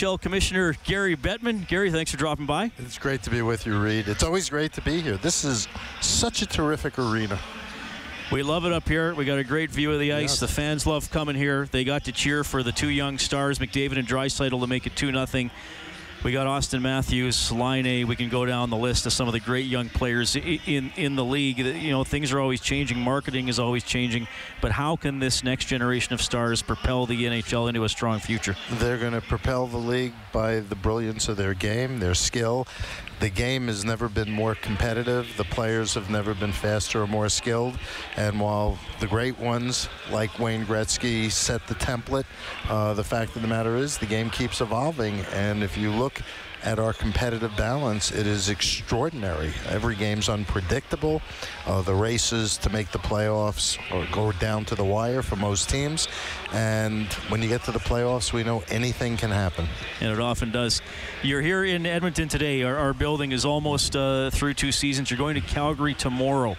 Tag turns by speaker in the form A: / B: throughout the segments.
A: NHL Commissioner Gary Bettman. Gary, thanks for dropping by.
B: It's great to be with you, Reed. It's always great to be here. This is such a terrific arena.
A: We love it up here. We got a great view of the ice. The fans love coming here. They got to cheer for the two young stars, McDavid and Draisaitl, to make it 2 0. We got Auston Matthews, Line A. We can go down the list of some of the great young players in in the league. You know, things are always changing. Marketing is always changing. But how can this next generation of stars propel the NHL into a strong future?
B: They're going to propel the league by the brilliance of their game, their skill. The game has never been more competitive. The players have never been faster or more skilled. And while the great ones, like Wayne Gretzky, set the template, uh, the fact of the matter is the game keeps evolving. And if you look at our competitive balance, it is extraordinary. Every game's unpredictable. Uh, the races to make the playoffs or go down to the wire for most teams. And when you get to the playoffs, we know anything can happen.
A: and it often does. You're here in Edmonton today. Our, our building is almost uh, through two seasons. You're going to Calgary tomorrow.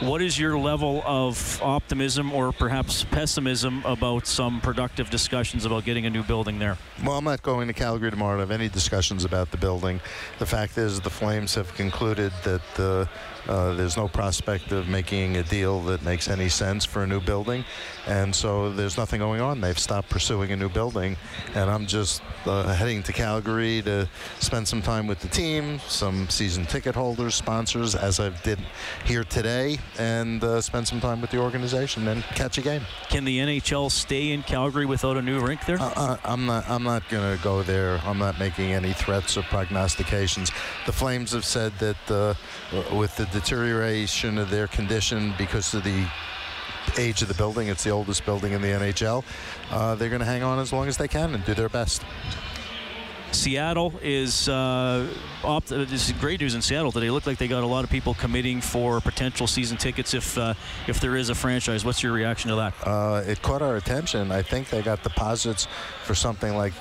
A: What is your level of optimism or perhaps pessimism about some productive discussions about getting a new building there?
B: Well, I'm not going to Calgary tomorrow to have any discussions about the building. The fact is, the Flames have concluded that uh, uh, there's no prospect of making a deal that makes any sense for a new building, and so there's nothing going on. They've stopped pursuing a new building, and I'm just uh, heading to Calgary to spend some time with the team, some season ticket holders, sponsors, as I've did here today, and uh, spend some time with the organization and catch a game.
A: Can the NHL stay in Calgary without a new rink there?
B: Uh, uh, I'm not. I'm not going to go there. I'm not making any threats or prognostications. The Flames have said that uh, with the deterioration of their condition because of the age of the building, it's the oldest building in the NHL. Uh, they're going to hang on as long as they can and do their best.
A: Seattle is uh, opt- this is great news in Seattle today. It looked like they got a lot of people committing for potential season tickets if uh, if there is a franchise. What's your reaction to that?
B: Uh, it caught our attention. I think they got deposits for something like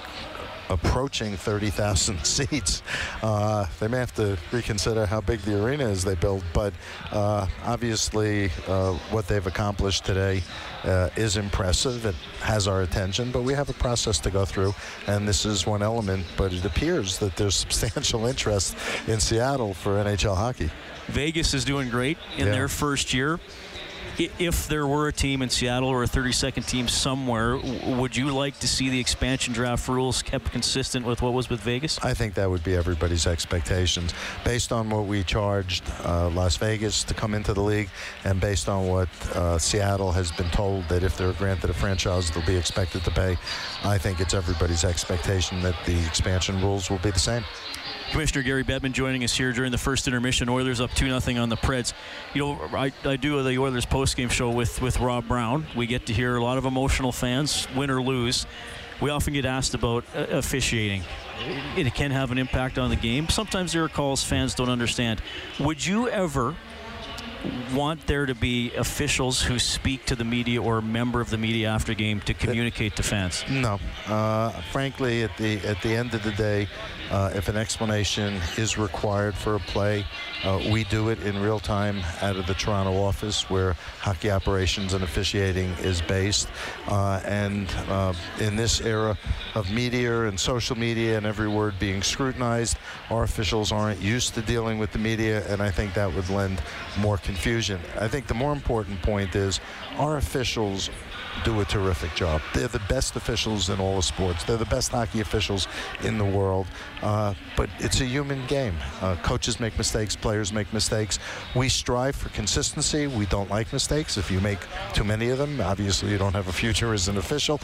B: approaching 30,000 seats. Uh, they may have to reconsider how big the arena is they build, but uh, obviously uh, what they've accomplished today uh, is impressive. It has our attention, but we have a process to go through, and this is one element. But it appears that there's substantial interest in Seattle for NHL hockey.
A: Vegas is doing great in
B: Yeah.
A: their first year. If there were a team in Seattle or a 32nd team somewhere, would you like to see the expansion draft rules kept consistent with what was with Vegas?
B: I think that would be everybody's expectations. Based on what we charged uh, Las Vegas to come into the league, and based on what uh, Seattle has been told that if they're granted a franchise, they'll be expected to pay, I think it's everybody's expectation that the expansion rules will be the same.
A: Commissioner Gary Bettman joining us here during the first intermission. Oilers up 2 0 on the Preds. You know, I, I do the Oilers postgame show with, with Rob Brown. We get to hear a lot of emotional fans, win or lose. We often get asked about uh, officiating. It, it can have an impact on the game. Sometimes there are calls fans don't understand. Would you ever want there to be officials who speak to the media or a member of the media after game to communicate to fans?
B: No, uh, frankly, at the at the end of the day, uh, if an explanation is required for a play, uh, we do it in real time out of the Toronto office where hockey operations and officiating is based. Uh, and uh, in this era of media and social media and every word being scrutinized, our officials aren't used to dealing with the media, and I think that would lend more confusion. I think the more important point is our officials do a terrific job. They're the best officials in all of sports. They're the best hockey officials in the world. Uh, but it's a human game. Uh, coaches make mistakes, players make mistakes. We strive for consistency. We don't like mistakes. If you make too many of them, obviously you don't have a future as an official.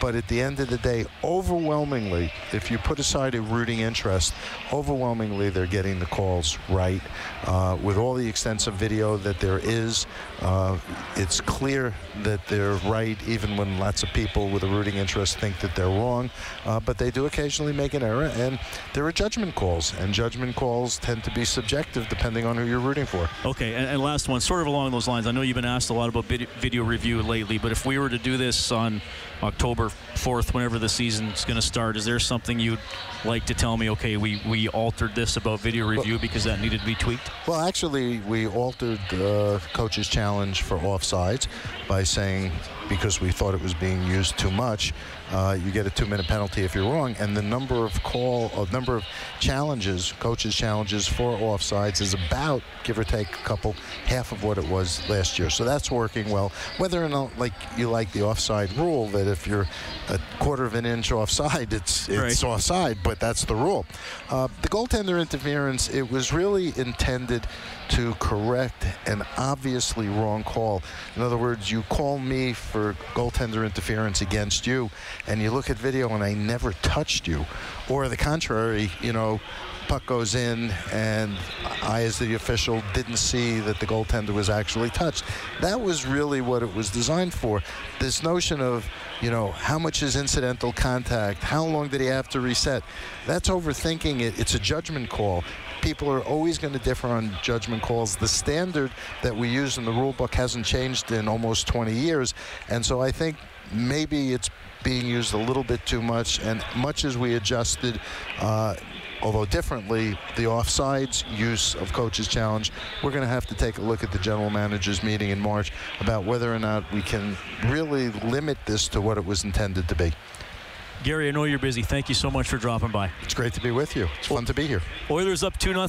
B: But at the end of the day, overwhelmingly, if you put aside a rooting interest, overwhelmingly they're getting the calls right. Uh, with all the extensive video that there is, uh, it's clear that they're right, even when lots of people with a rooting interest think that they're wrong. Uh, but they do occasionally make an error, and there are judgment calls, and judgment calls tend to be subjective depending on who you're rooting for.
A: Okay, and, and last one, sort of along those lines. I know you've been asked a lot about video review lately, but if we were to do this on October 4th, whenever the season's going to start, is there something you'd like to tell me? Okay, we, we altered this about video review because that needed to be tweaked.
B: Well, actually, we altered uh, coach's challenge for offsides by saying because we thought it was being used too much, uh, you get a two-minute penalty if you're wrong. And the number of call, of number of challenges, coaches' challenges for offsides is about, give or take, a couple, half of what it was last year. So that's working well. Whether or not, like you like the offside rule, that if you're a quarter of an inch offside, it's it's
A: Right.
B: offside, but that's the rule. Uh, the goaltender interference, it was really intended to correct an obviously wrong call. In other words, you call me for goaltender interference against you, and you look at video and I never touched you. Or the contrary, you know, puck goes in and I, as the official, didn't see that the goaltender was actually touched. That was really what it was designed for. This notion of, you know, how much is incidental contact? How long did he have to reset? That's overthinking it. It's a judgment call. People are always going to differ on judgment calls. The standard that we use in the rule book hasn't changed in almost 20 years. And so I think maybe it's being used a little bit too much. And much as we adjusted, uh, although differently, the offsides use of coach's challenge, we're going to have to take a look at the general managers meeting in March about whether or not we can really limit this to what it was intended to be.
A: Gary, I know you're busy. Thank you so much for dropping by.
B: It's great to be with you. It's fun to be here.
A: Oilers up 2 0.